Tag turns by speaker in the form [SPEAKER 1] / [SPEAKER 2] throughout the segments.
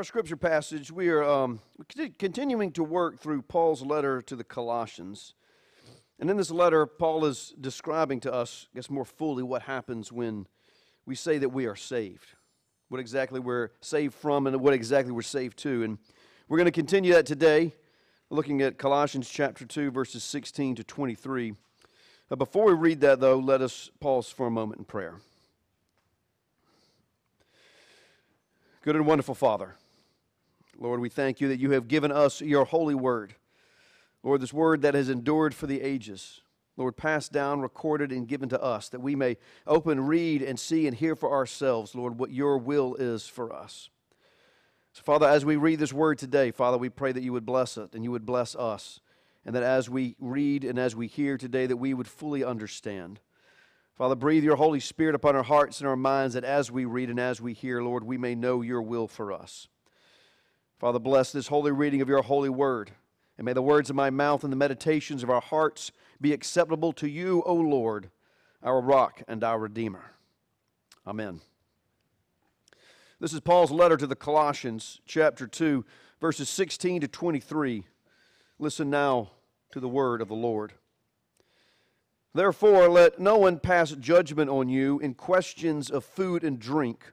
[SPEAKER 1] our scripture passage, we are um, continuing to work through Paul's letter to the Colossians. And in this letter, Paul is describing to us, I guess more fully, what happens when we say that we are saved. What exactly we're saved from and what exactly we're saved to. And we're going to continue that today, looking at Colossians chapter 2, verses 16 to 23. But before we read that, though, let us pause for a moment in prayer. Good and wonderful Father, Lord, we thank you that you have given us your holy word. Lord, this word that has endured for the ages. Lord, passed down, recorded, and given to us, that we may open, read, and see and hear for ourselves, Lord, what your will is for us. So, Father, as we read this word today, Father, we pray that you would bless it and you would bless us, and that as we read and as we hear today, that we would fully understand. Father, breathe your Holy Spirit upon our hearts and our minds that as we read and as we hear, Lord, we may know your will for us. Father, bless this holy reading of your holy word. And may the words of my mouth and the meditations of our hearts be acceptable to you, O Lord, our rock and our Redeemer. Amen. This is Paul's letter to the Colossians, chapter 2, verses 16 to 23. Listen now to the word of the Lord. Therefore, let no one pass judgment on you in questions of food and drink,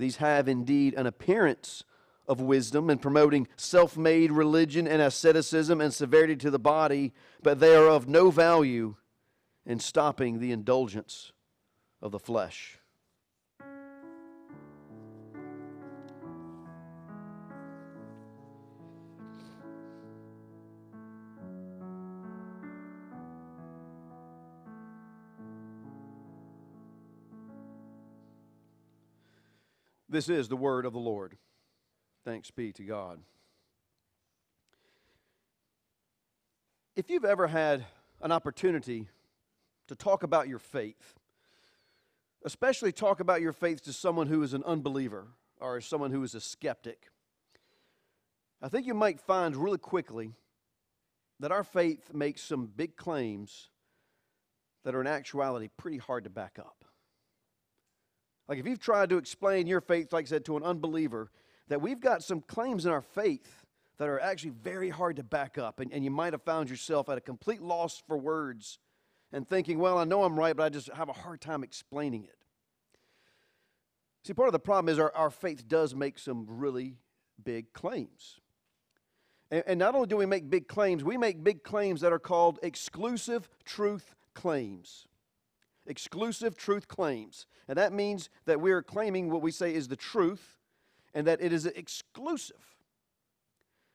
[SPEAKER 1] These have indeed an appearance of wisdom in promoting self made religion and asceticism and severity to the body, but they are of no value in stopping the indulgence of the flesh. This is the word of the Lord. Thanks be to God. If you've ever had an opportunity to talk about your faith, especially talk about your faith to someone who is an unbeliever or someone who is a skeptic. I think you might find really quickly that our faith makes some big claims that are in actuality pretty hard to back up. Like if you've tried to explain your faith, like I said, to an unbeliever, that we've got some claims in our faith that are actually very hard to back up, and, and you might have found yourself at a complete loss for words and thinking, well, I know I'm right, but I just have a hard time explaining it. See, part of the problem is our, our faith does make some really big claims. And, and not only do we make big claims, we make big claims that are called exclusive truth claims. Exclusive truth claims. And that means that we are claiming what we say is the truth and that it is exclusive.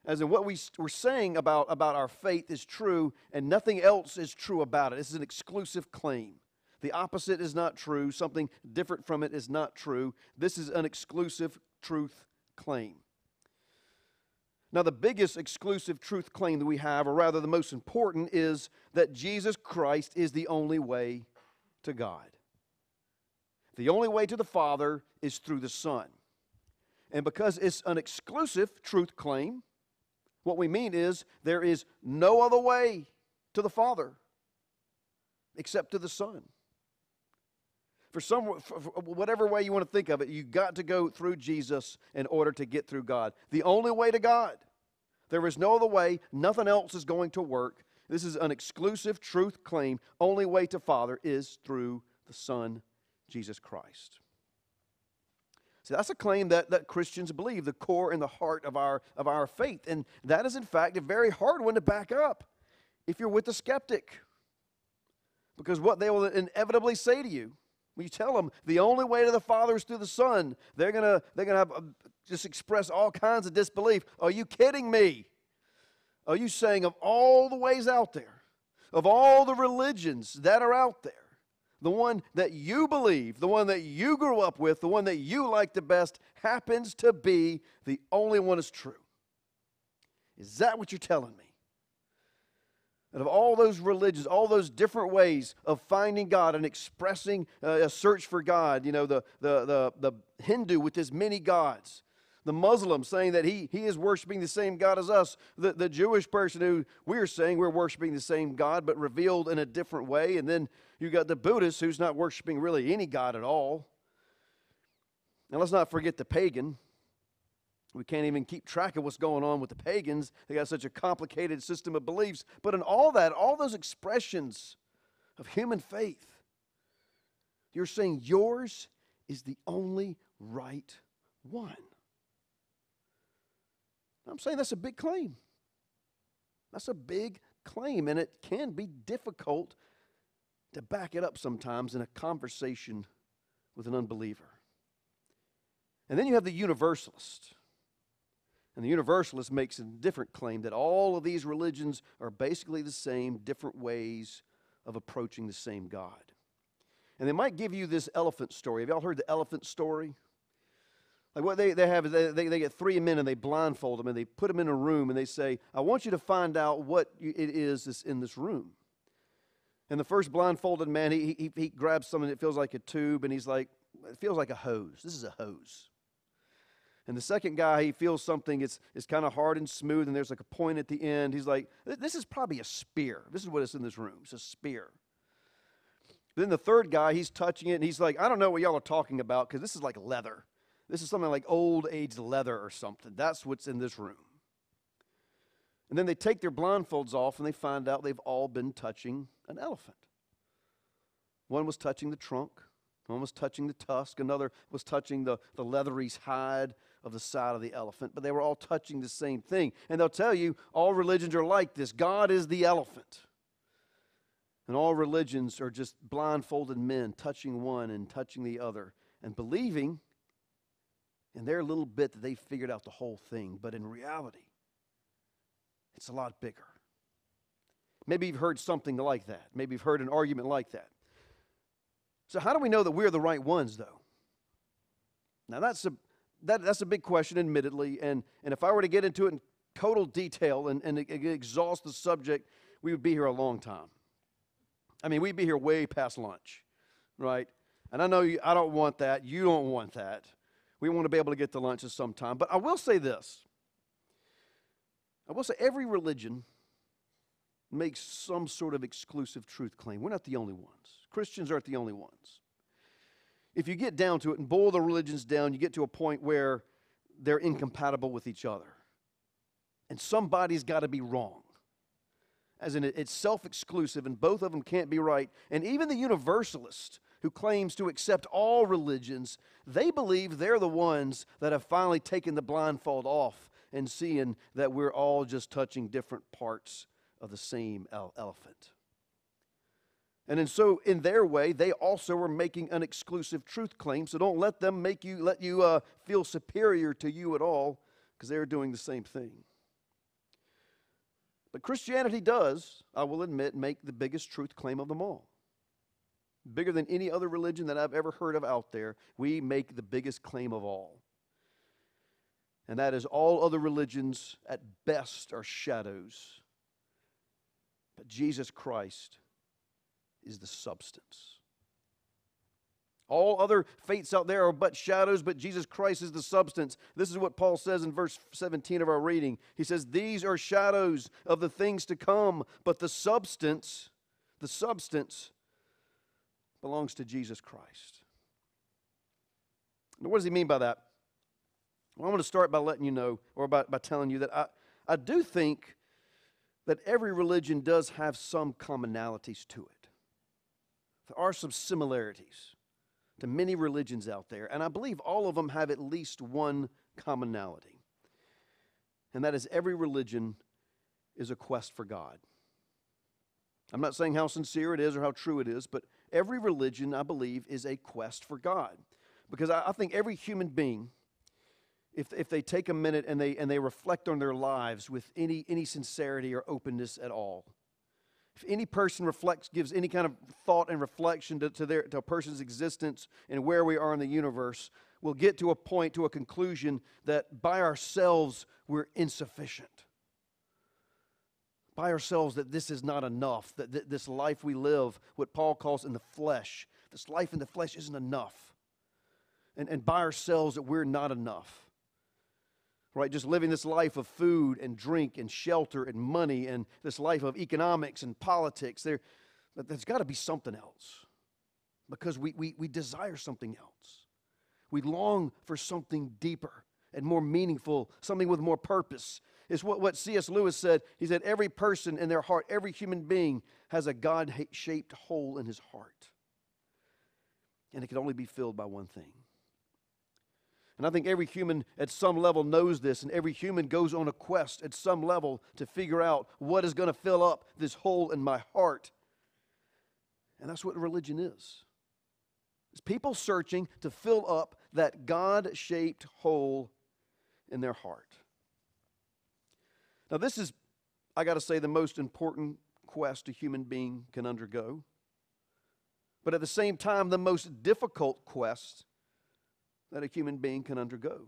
[SPEAKER 1] As in what we, we're saying about, about our faith is true, and nothing else is true about it. This is an exclusive claim. The opposite is not true. Something different from it is not true. This is an exclusive truth claim. Now, the biggest exclusive truth claim that we have, or rather the most important, is that Jesus Christ is the only way to God. The only way to the Father is through the Son. And because it's an exclusive truth claim, what we mean is there is no other way to the Father except to the Son. For some, for whatever way you want to think of it, you got to go through Jesus in order to get through God. The only way to God. There is no other way. Nothing else is going to work. This is an exclusive truth claim. Only way to Father is through the Son, Jesus Christ. See, that's a claim that, that Christians believe, the core and the heart of our, of our faith. And that is, in fact, a very hard one to back up if you're with a skeptic. Because what they will inevitably say to you, when you tell them the only way to the Father is through the Son, they're going to they're gonna have, uh, just express all kinds of disbelief. Are you kidding me? Are you saying of all the ways out there, of all the religions that are out there, the one that you believe, the one that you grew up with, the one that you like the best, happens to be the only one that's true. Is that what you're telling me? And of all those religions, all those different ways of finding God and expressing uh, a search for God, you know, the, the, the, the Hindu with his many gods, the Muslim saying that he, he is worshiping the same God as us, the, the Jewish person who we're saying we're worshiping the same God but revealed in a different way, and then you got the Buddhist who's not worshiping really any God at all. And let's not forget the pagan. We can't even keep track of what's going on with the pagans. They got such a complicated system of beliefs. But in all that, all those expressions of human faith, you're saying yours is the only right one. I'm saying that's a big claim. That's a big claim, and it can be difficult to back it up sometimes in a conversation with an unbeliever. And then you have the universalist. And the universalist makes a different claim that all of these religions are basically the same, different ways of approaching the same God. And they might give you this elephant story. Have y'all heard the elephant story? Like what they, they have is they, they, they, get three men and they blindfold them and they put them in a room and they say, I want you to find out what it is that's in this room. And the first blindfolded man, he, he, he grabs something that feels like a tube and he's like, it feels like a hose. This is a hose. And the second guy, he feels something, it's, it's kind of hard and smooth, and there's like a point at the end. He's like, this is probably a spear. This is what is in this room. It's a spear. Then the third guy, he's touching it, and he's like, I don't know what y'all are talking about because this is like leather. This is something like old age leather or something. That's what's in this room. And then they take their blindfolds off and they find out they've all been touching an elephant. One was touching the trunk, one was touching the tusk, another was touching the, the leathery hide of the side of the elephant, but they were all touching the same thing. And they'll tell you all religions are like this God is the elephant. And all religions are just blindfolded men touching one and touching the other and believing in their little bit that they figured out the whole thing. But in reality, it's a lot bigger. Maybe you've heard something like that. Maybe you've heard an argument like that. So, how do we know that we're the right ones, though? Now, that's a, that, that's a big question, admittedly. And, and if I were to get into it in total detail and, and exhaust the subject, we would be here a long time. I mean, we'd be here way past lunch, right? And I know you, I don't want that. You don't want that. We want to be able to get to lunch at some time. But I will say this I will say every religion makes some sort of exclusive truth claim. We're not the only ones. Christians aren't the only ones. If you get down to it and boil the religions down, you get to a point where they're incompatible with each other. And somebody's got to be wrong. As in, it's self exclusive, and both of them can't be right. And even the universalist who claims to accept all religions, they believe they're the ones that have finally taken the blindfold off and seeing that we're all just touching different parts of the same elephant. And then so in their way, they also are making an exclusive truth claim. So don't let them make you let you uh, feel superior to you at all, because they're doing the same thing. But Christianity does, I will admit, make the biggest truth claim of them all. Bigger than any other religion that I've ever heard of out there, we make the biggest claim of all and that is all other religions at best are shadows. But Jesus Christ is the substance. All other faiths out there are but shadows, but Jesus Christ is the substance. This is what Paul says in verse 17 of our reading. He says, These are shadows of the things to come, but the substance, the substance belongs to Jesus Christ. Now, what does he mean by that? Well, I'm going to start by letting you know, or by, by telling you that I, I do think that every religion does have some commonalities to it. There are some similarities. to many religions out there, and I believe all of them have at least one commonality. And that is every religion is a quest for God. I'm not saying how sincere it is or how true it is, but every religion, I believe, is a quest for God. Because I, I think every human being, if, if they take a minute and they, and they reflect on their lives with any, any sincerity or openness at all, if any person reflects, gives any kind of thought and reflection to, to, their, to a person's existence and where we are in the universe, we'll get to a point, to a conclusion that by ourselves we're insufficient. By ourselves, that this is not enough, that th- this life we live, what Paul calls in the flesh, this life in the flesh isn't enough. And, and by ourselves, that we're not enough right? Just living this life of food and drink and shelter and money and this life of economics and politics. There, there's got to be something else because we, we, we desire something else. We long for something deeper and more meaningful, something with more purpose. It's what, what C.S. Lewis said. He said, Every person in their heart, every human being has a God shaped hole in his heart. And it can only be filled by one thing and I think every human at some level knows this, and every human goes on a quest at some level to figure out what is going to fill up this hole in my heart. And that's what religion is. It's people searching to fill up that God shaped hole in their heart. Now, this is, I got to say, the most important quest a human being can undergo. But at the same time, the most difficult quest that a human being can undergo.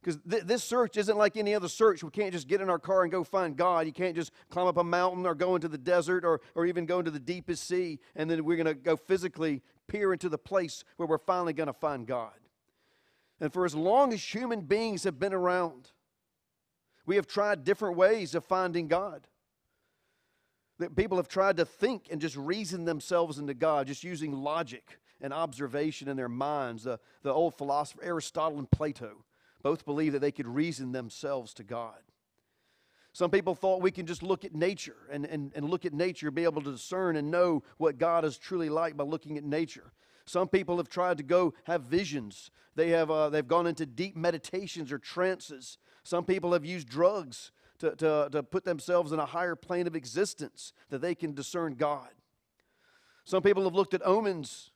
[SPEAKER 1] Because th- this search isn't like any other search. We can't just get in our car and go find God. You can't just climb up a mountain or go into the desert or, or even go into the deepest sea and then we're going to go physically peer into the place where we're finally going to find God. And for as long as human beings have been around, we have tried different ways of finding God. That people have tried to think and just reason themselves into God, just using logic and observation in their minds. The, the old philosopher Aristotle and Plato both believed that they could reason themselves to God. Some people thought we can just look at nature and, and, and look at nature, be able to discern and know what God is truly like by looking at nature. Some people have tried to go have visions. They have uh, they've gone into deep meditations or trances. Some people have used drugs to, to, to put themselves in a higher plane of existence that they can discern God. Some people have looked at omens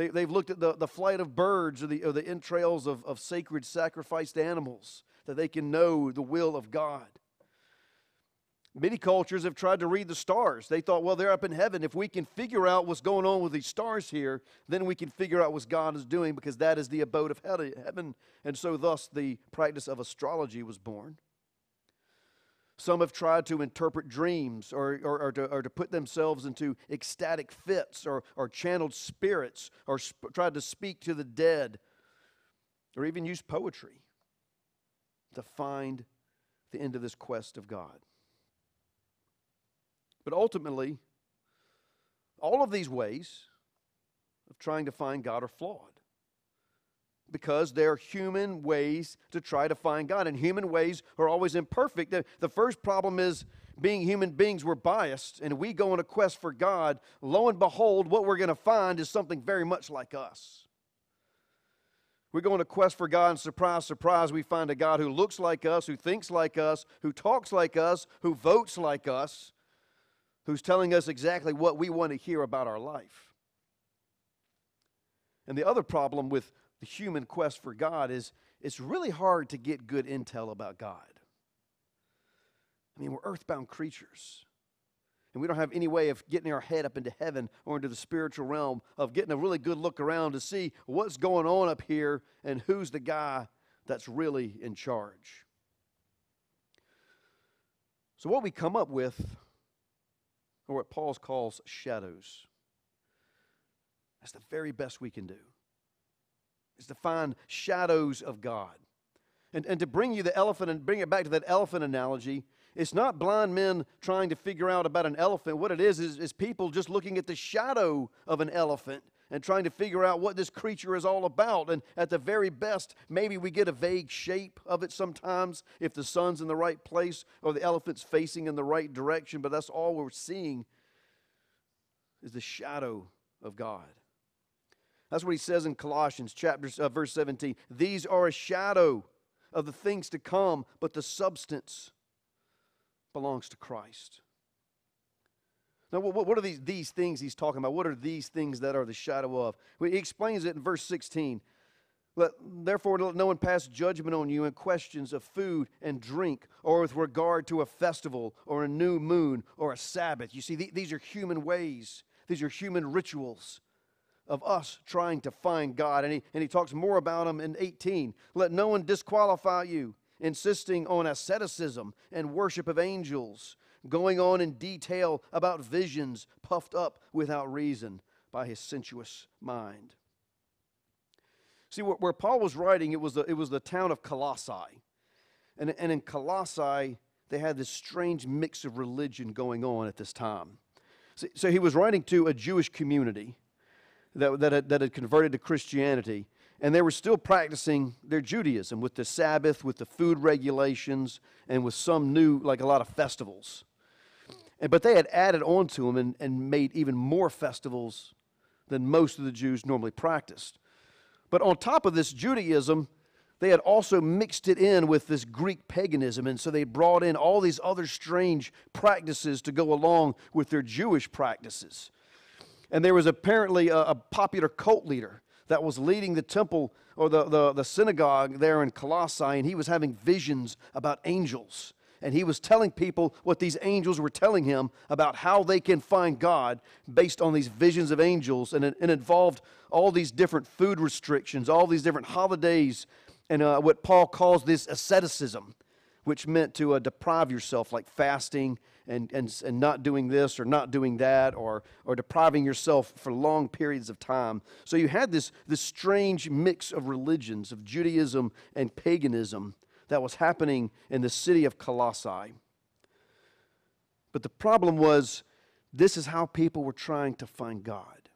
[SPEAKER 1] they, they've looked at the, the flight of birds or the, or the entrails of, of sacred sacrificed animals that they can know the will of God. Many cultures have tried to read the stars. They thought, well, they're up in heaven. If we can figure out what's going on with these stars here, then we can figure out what God is doing because that is the abode of heaven. And so, thus, the practice of astrology was born. Some have tried to interpret dreams or, or, or, to, or to put themselves into ecstatic fits or, channeled spirits or sp- tried to speak to the dead or even use poetry to find the end of this quest of God. But ultimately, all of these ways of trying to find God are flawed because they're human ways to try to find God. And human ways are always imperfect. The, first problem is being human beings, we're biased, and we go on a quest for God. Lo and behold, what we're going to find is something very much like us. We go on a quest for God, and surprise, surprise, we find a God who looks like us, who thinks like us, who talks like us, who votes like us, who's telling us exactly what we want to hear about our life. And the other problem with the human quest for God is it's really hard to get good intel about God. I mean, we're earthbound creatures. And we don't have any way of getting our head up into heaven or into the spiritual realm, of getting a really good look around to see what's going on up here and who's the guy that's really in charge. So, what we come up with are what Paul calls shadows. That's the very best we can do is to find shadows of God. And, and to bring you the elephant and bring it back to that elephant analogy, it's not blind men trying to figure out about an elephant. What it is, is, is people just looking at the shadow of an elephant and trying to figure out what this creature is all about. And at the very best, maybe we get a vague shape of it sometimes if the sun's in the right place or the elephant's facing in the right direction, but that's all we're seeing is the shadow of God. That's what he says in Colossians chapter uh, verse 17. These are a shadow of the things to come, but the substance belongs to Christ. Now, what are these, these things he's talking about? What are these things that are the shadow of? He explains it in verse 16. Let, therefore, let no one pass judgment on you in questions of food and drink, or with regard to a festival, or a new moon, or a Sabbath. You see, th- these are human ways, these are human rituals of us trying to find God. And he, and he talks more about them in 18. Let no one disqualify you, insisting on asceticism and worship of angels, going on in detail about visions puffed up without reason by his sensuous mind. See, where, where Paul was writing, it was the, it was the town of Colossae. And, and in Colossae, they had this strange mix of religion going on at this time. So, so he was writing to a Jewish community that, that, had, that had converted to Christianity, and they were still practicing their Judaism with the Sabbath, with the food regulations, and with some new, like a lot of festivals. And, but they had added on to them and, and made even more festivals than most of the Jews normally practiced. But on top of this Judaism, they had also mixed it in with this Greek paganism. And so they brought in all these other strange practices to go along with their Jewish practices. And there was apparently a, a popular cult leader that was leading the temple or the, the, the synagogue there in Colossae, and he was having visions about angels. And he was telling people what these angels were telling him about how they can find God based on these visions of angels. And it, it involved all these different food restrictions, all these different holidays, and uh, what Paul calls this asceticism, which meant to uh, deprive yourself, like fasting and, and, and not doing this or not doing that or, or depriving yourself for long periods of time. So you had this, this strange mix of religions, of Judaism and paganism that was happening in the city of Colossae. But the problem was this is how people were trying to find God.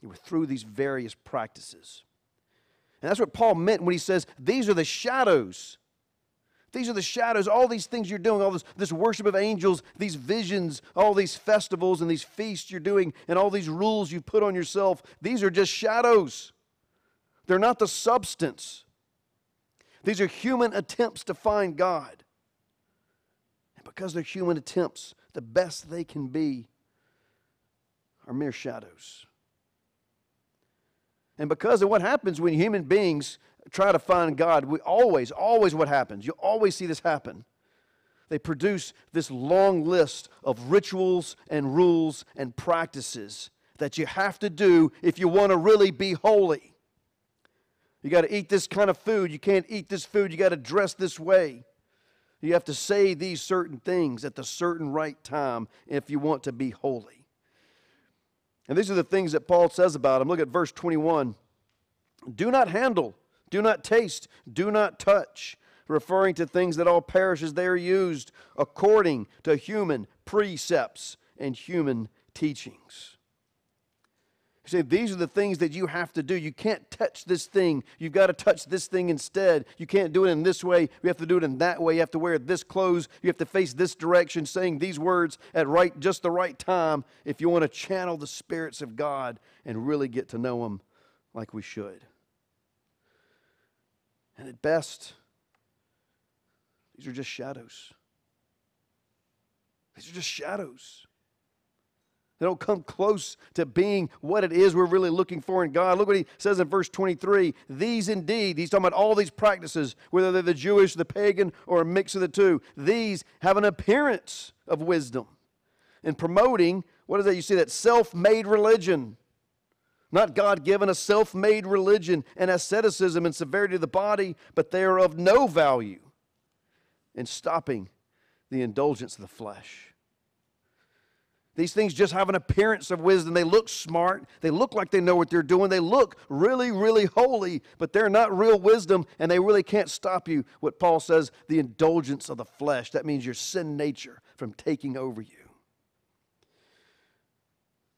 [SPEAKER 1] They were through these various practices. And that's what Paul meant when he says, These are the shadows these are the shadows, all these things you're doing, all this, this worship of angels, these visions, all these festivals and these feasts you're doing, and all these rules you've put on yourself. These are just shadows. They're not the substance. These are human attempts to find God. And because they're human attempts, the best they can be are mere shadows. And because of what happens when human beings try to find God, we always, always what happens, you always see this happen. They produce this long list of rituals and rules and practices that you have to do if you want to really be holy. You got to eat this kind of food. You can't eat this food. You got to dress this way. You have to say these certain things at the certain right time if you want to be holy. And these are the things that Paul says about them. Look at verse 21. Do not handle do not taste, do not touch, referring to things that all perish as they are used according to human precepts and human teachings. You say, these are the things that you have to do. You can't touch this thing. You've got to touch this thing instead. You can't do it in this way. You have to do it in that way. You have to wear this clothes. You have to face this direction, saying these words at right, just the right time if you want to channel the spirits of God and really get to know Him like we should. And at best, these are just shadows. These are just shadows. They don't come close to being what it is we're really looking for in God. Look what he says in verse 23. These indeed, he's talking about all these practices, whether they're the Jewish, the pagan, or a mix of the two. These have an appearance of wisdom. In promoting, what is that? You see that self made religion not God given, a self made religion and asceticism and severity of the body, but they are of no value in stopping the indulgence of the flesh. These things just have an appearance of wisdom. They look smart. They look like they know what they're doing. They look really, really holy, but they're not real wisdom, and they really can't stop you. What Paul says, the indulgence of the flesh. That means your sin nature from taking over you.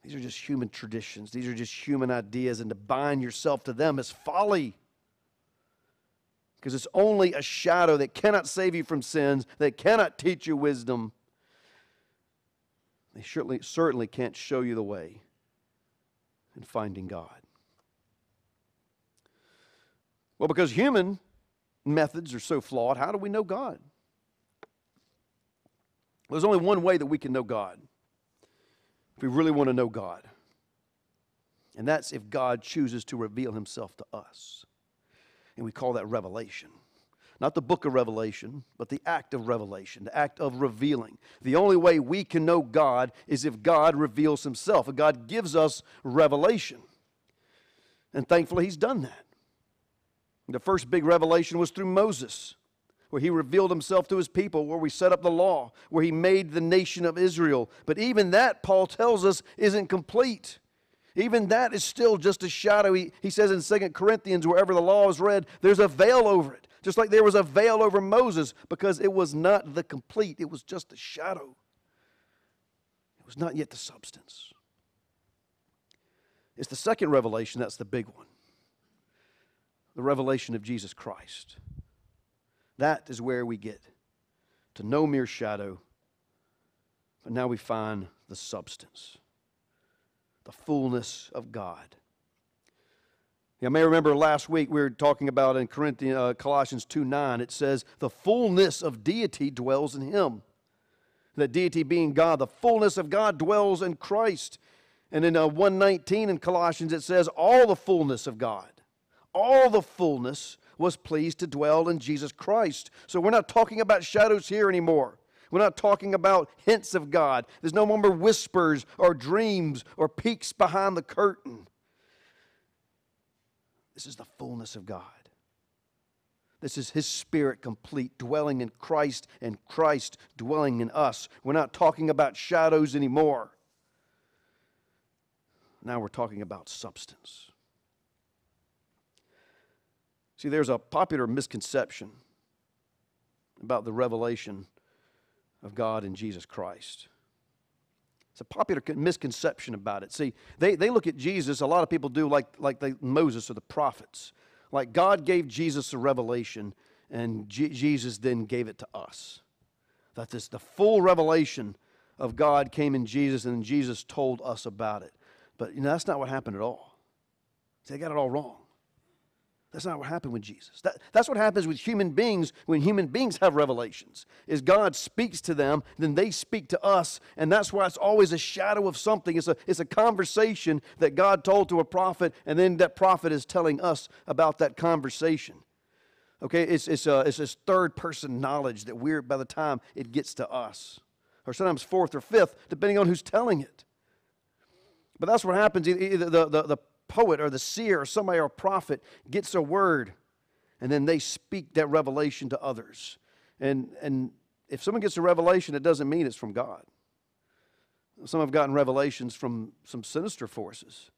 [SPEAKER 1] These are just human traditions, these are just human ideas, and to bind yourself to them is folly. Because it's only a shadow that cannot save you from sins, that cannot teach you wisdom. They certainly, certainly can't show you the way in finding God. Well, because human methods are so flawed, how do we know God? There's only one way that we can know God if we really want to know God. And that's if God chooses to reveal himself to us. And we call that revelation. Not the book of Revelation, but the act of revelation, the act of revealing. The only way we can know God is if God reveals himself, if God gives us revelation. And thankfully, he's done that. The first big revelation was through Moses, where he revealed himself to his people, where we set up the law, where he made the nation of Israel. But even that, Paul tells us, isn't complete. Even that is still just a shadow. He, he says in Second Corinthians, wherever the law is read, there's a veil over it. Just like there was a veil over Moses, because it was not the complete, it was just a shadow. It was not yet the substance. It's the second revelation that's the big one the revelation of Jesus Christ. That is where we get to no mere shadow, but now we find the substance, the fullness of God. You may remember last week we were talking about in Corinthians, uh, Colossians 2 9, it says, The fullness of deity dwells in him. That deity being God, the fullness of God dwells in Christ. And in uh, 119 in Colossians, it says, All the fullness of God all the fullness was pleased to dwell in Jesus Christ. So we're not talking about shadows here anymore. We're not talking about hints of God. There's no longer whispers or dreams or peeks behind the curtain. This is the fullness of God. This is His Spirit complete, dwelling in Christ and Christ dwelling in us. We're not talking about shadows anymore. Now we're talking about substance. See, there's a popular misconception about the revelation of God in Jesus Christ. It's a popular misconception about it. See, they, they look at Jesus, a lot of people do like, like they, Moses or the prophets. Like God gave Jesus a revelation, and G- Jesus then gave it to us. That this, the full revelation of God came in Jesus, and Jesus told us about it. But you know, that's not what happened at all. See, they got it all wrong. That's not what happened with Jesus. That, that's what happens with human beings when human beings have revelations. Is God speaks to them, then they speak to us, and that's why it's always a shadow of something. It's a, it's a conversation that God told to a prophet, and then that prophet is telling us about that conversation. Okay, it's, it's, a, it's this third person knowledge that we're, by the time it gets to us, or sometimes fourth or fifth, depending on who's telling it. But that's what happens. The, the, the poet or the seer or somebody or prophet gets a word and then they speak that revelation to others. And, and if someone gets a revelation, it doesn't mean it's from God. Some have gotten revelations from some sinister forces.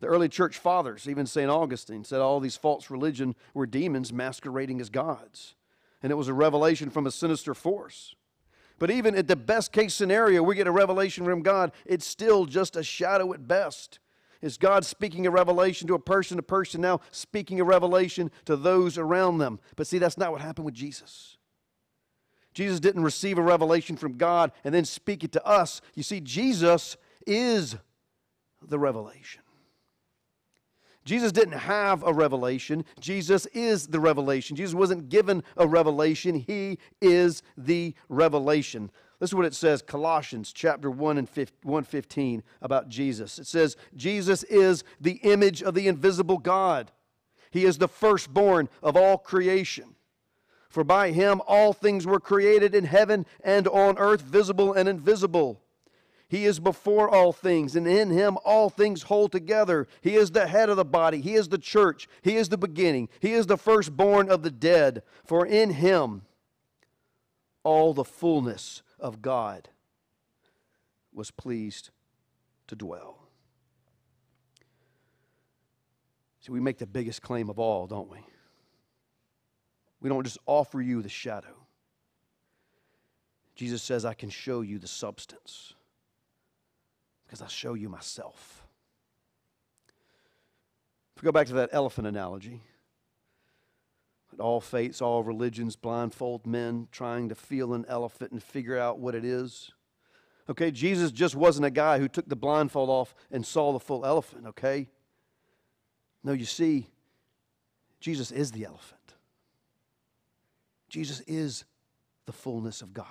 [SPEAKER 1] The early church fathers, even St. Augustine, said all these false religion were demons masquerading as gods. And it was a revelation from a sinister force. But even at the best case scenario, we get a revelation from God, it's still just a shadow at best. Is God speaking a revelation to a person, a person now speaking a revelation to those around them? But see, that's not what happened with Jesus. Jesus didn't receive a revelation from God and then speak it to us. You see, Jesus is the revelation. Jesus didn't have a revelation. Jesus is the revelation. Jesus wasn't given a revelation. He is the revelation. This is what it says, Colossians chapter 1 and 115 about Jesus. It says, Jesus is the image of the invisible God. He is the firstborn of all creation. For by him all things were created in heaven and on earth, visible and invisible. He is before all things, and in him all things hold together. He is the head of the body. He is the church. He is the beginning. He is the firstborn of the dead. For in him all the fullness of God was pleased to dwell. See, we make the biggest claim of all, don't we? We don't just offer you the shadow. Jesus says, I can show you the substance because I'll show you myself. If we go back to that elephant analogy, all faiths, all religions blindfold men trying to feel an elephant and figure out what it is. Okay, Jesus just wasn't a guy who took the blindfold off and saw the full elephant, okay? No, you see, Jesus is the elephant. Jesus is the fullness of God.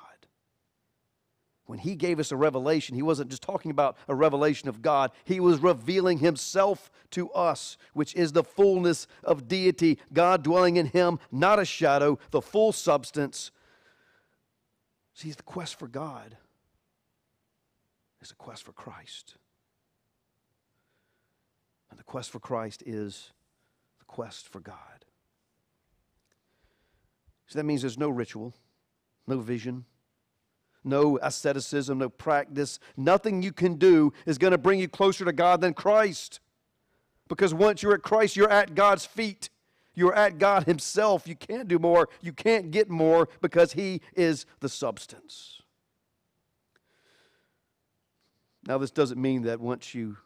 [SPEAKER 1] When he gave us a revelation, he wasn't just talking about a revelation of God, he was revealing himself to us, which is the fullness of deity, God dwelling in him, not a shadow, the full substance. See, the quest for God is a quest for Christ. And the quest for Christ is the quest for God. So that means there's no ritual, no vision, no asceticism, no practice. Nothing you can do is going to bring you closer to God than Christ. Because once you're at Christ, you're at God's feet. You're at God Himself. You can't do more. You can't get more because He is the substance. Now, this doesn't mean that once you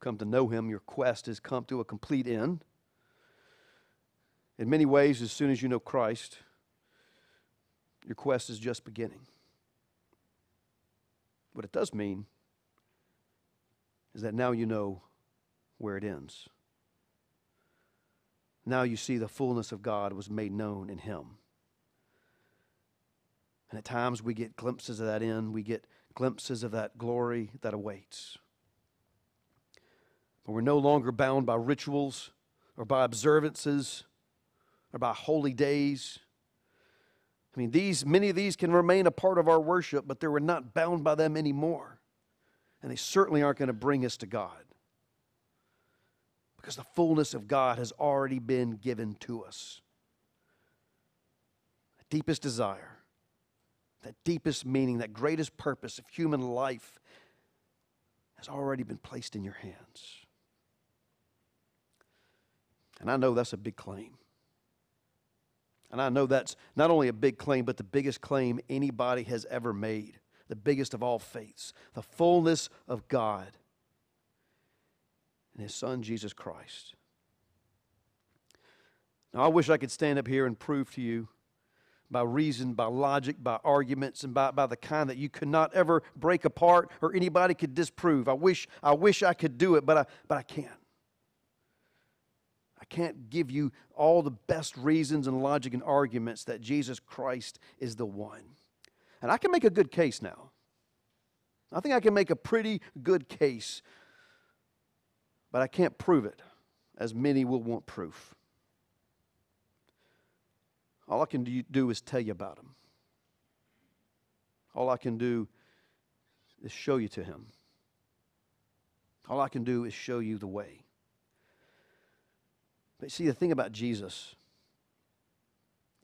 [SPEAKER 1] come to know Him, your quest has come to a complete end. In many ways, as soon as you know Christ, your quest is just beginning. What it does mean is that now you know where it ends. Now you see the fullness of God was made known in Him. And at times we get glimpses of that end, we get glimpses of that glory that awaits. But we're no longer bound by rituals or by observances or by holy days. I mean, these, many of these can remain a part of our worship, but we're not bound by them anymore. And they certainly aren't going to bring us to God. Because the fullness of God has already been given to us. The deepest desire, that deepest meaning, that greatest purpose of human life has already been placed in your hands. And I know that's a big claim. And I know that's not only a big claim, but the biggest claim anybody has ever made, the biggest of all faiths, the fullness of God and His Son, Jesus Christ. Now, I wish I could stand up here and prove to you by reason, by logic, by arguments, and by, by the kind that you could not ever break apart or anybody could disprove. I wish, I wish I could do it, but I, but I can't can't give you all the best reasons and logic and arguments that Jesus Christ is the one. And I can make a good case now. I think I can make a pretty good case, but I can't prove it, as many will want proof. All I can do is tell you about him. All I can do is show you to him. All I can do is show you the way. But see, the thing about Jesus,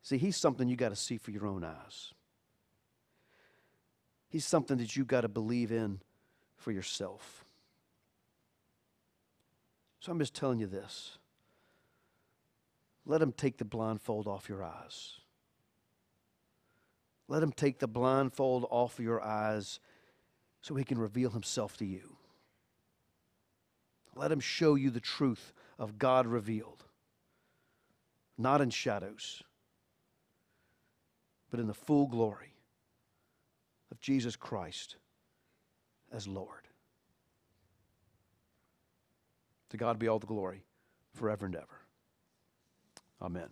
[SPEAKER 1] see, he's something you got to see for your own eyes. He's something that you got to believe in for yourself. So I'm just telling you this. Let him take the blindfold off your eyes. Let him take the blindfold off of your eyes so he can reveal himself to you. Let him show you the truth of God revealed, not in shadows, but in the full glory of Jesus Christ as Lord. To God be all the glory forever and ever. Amen.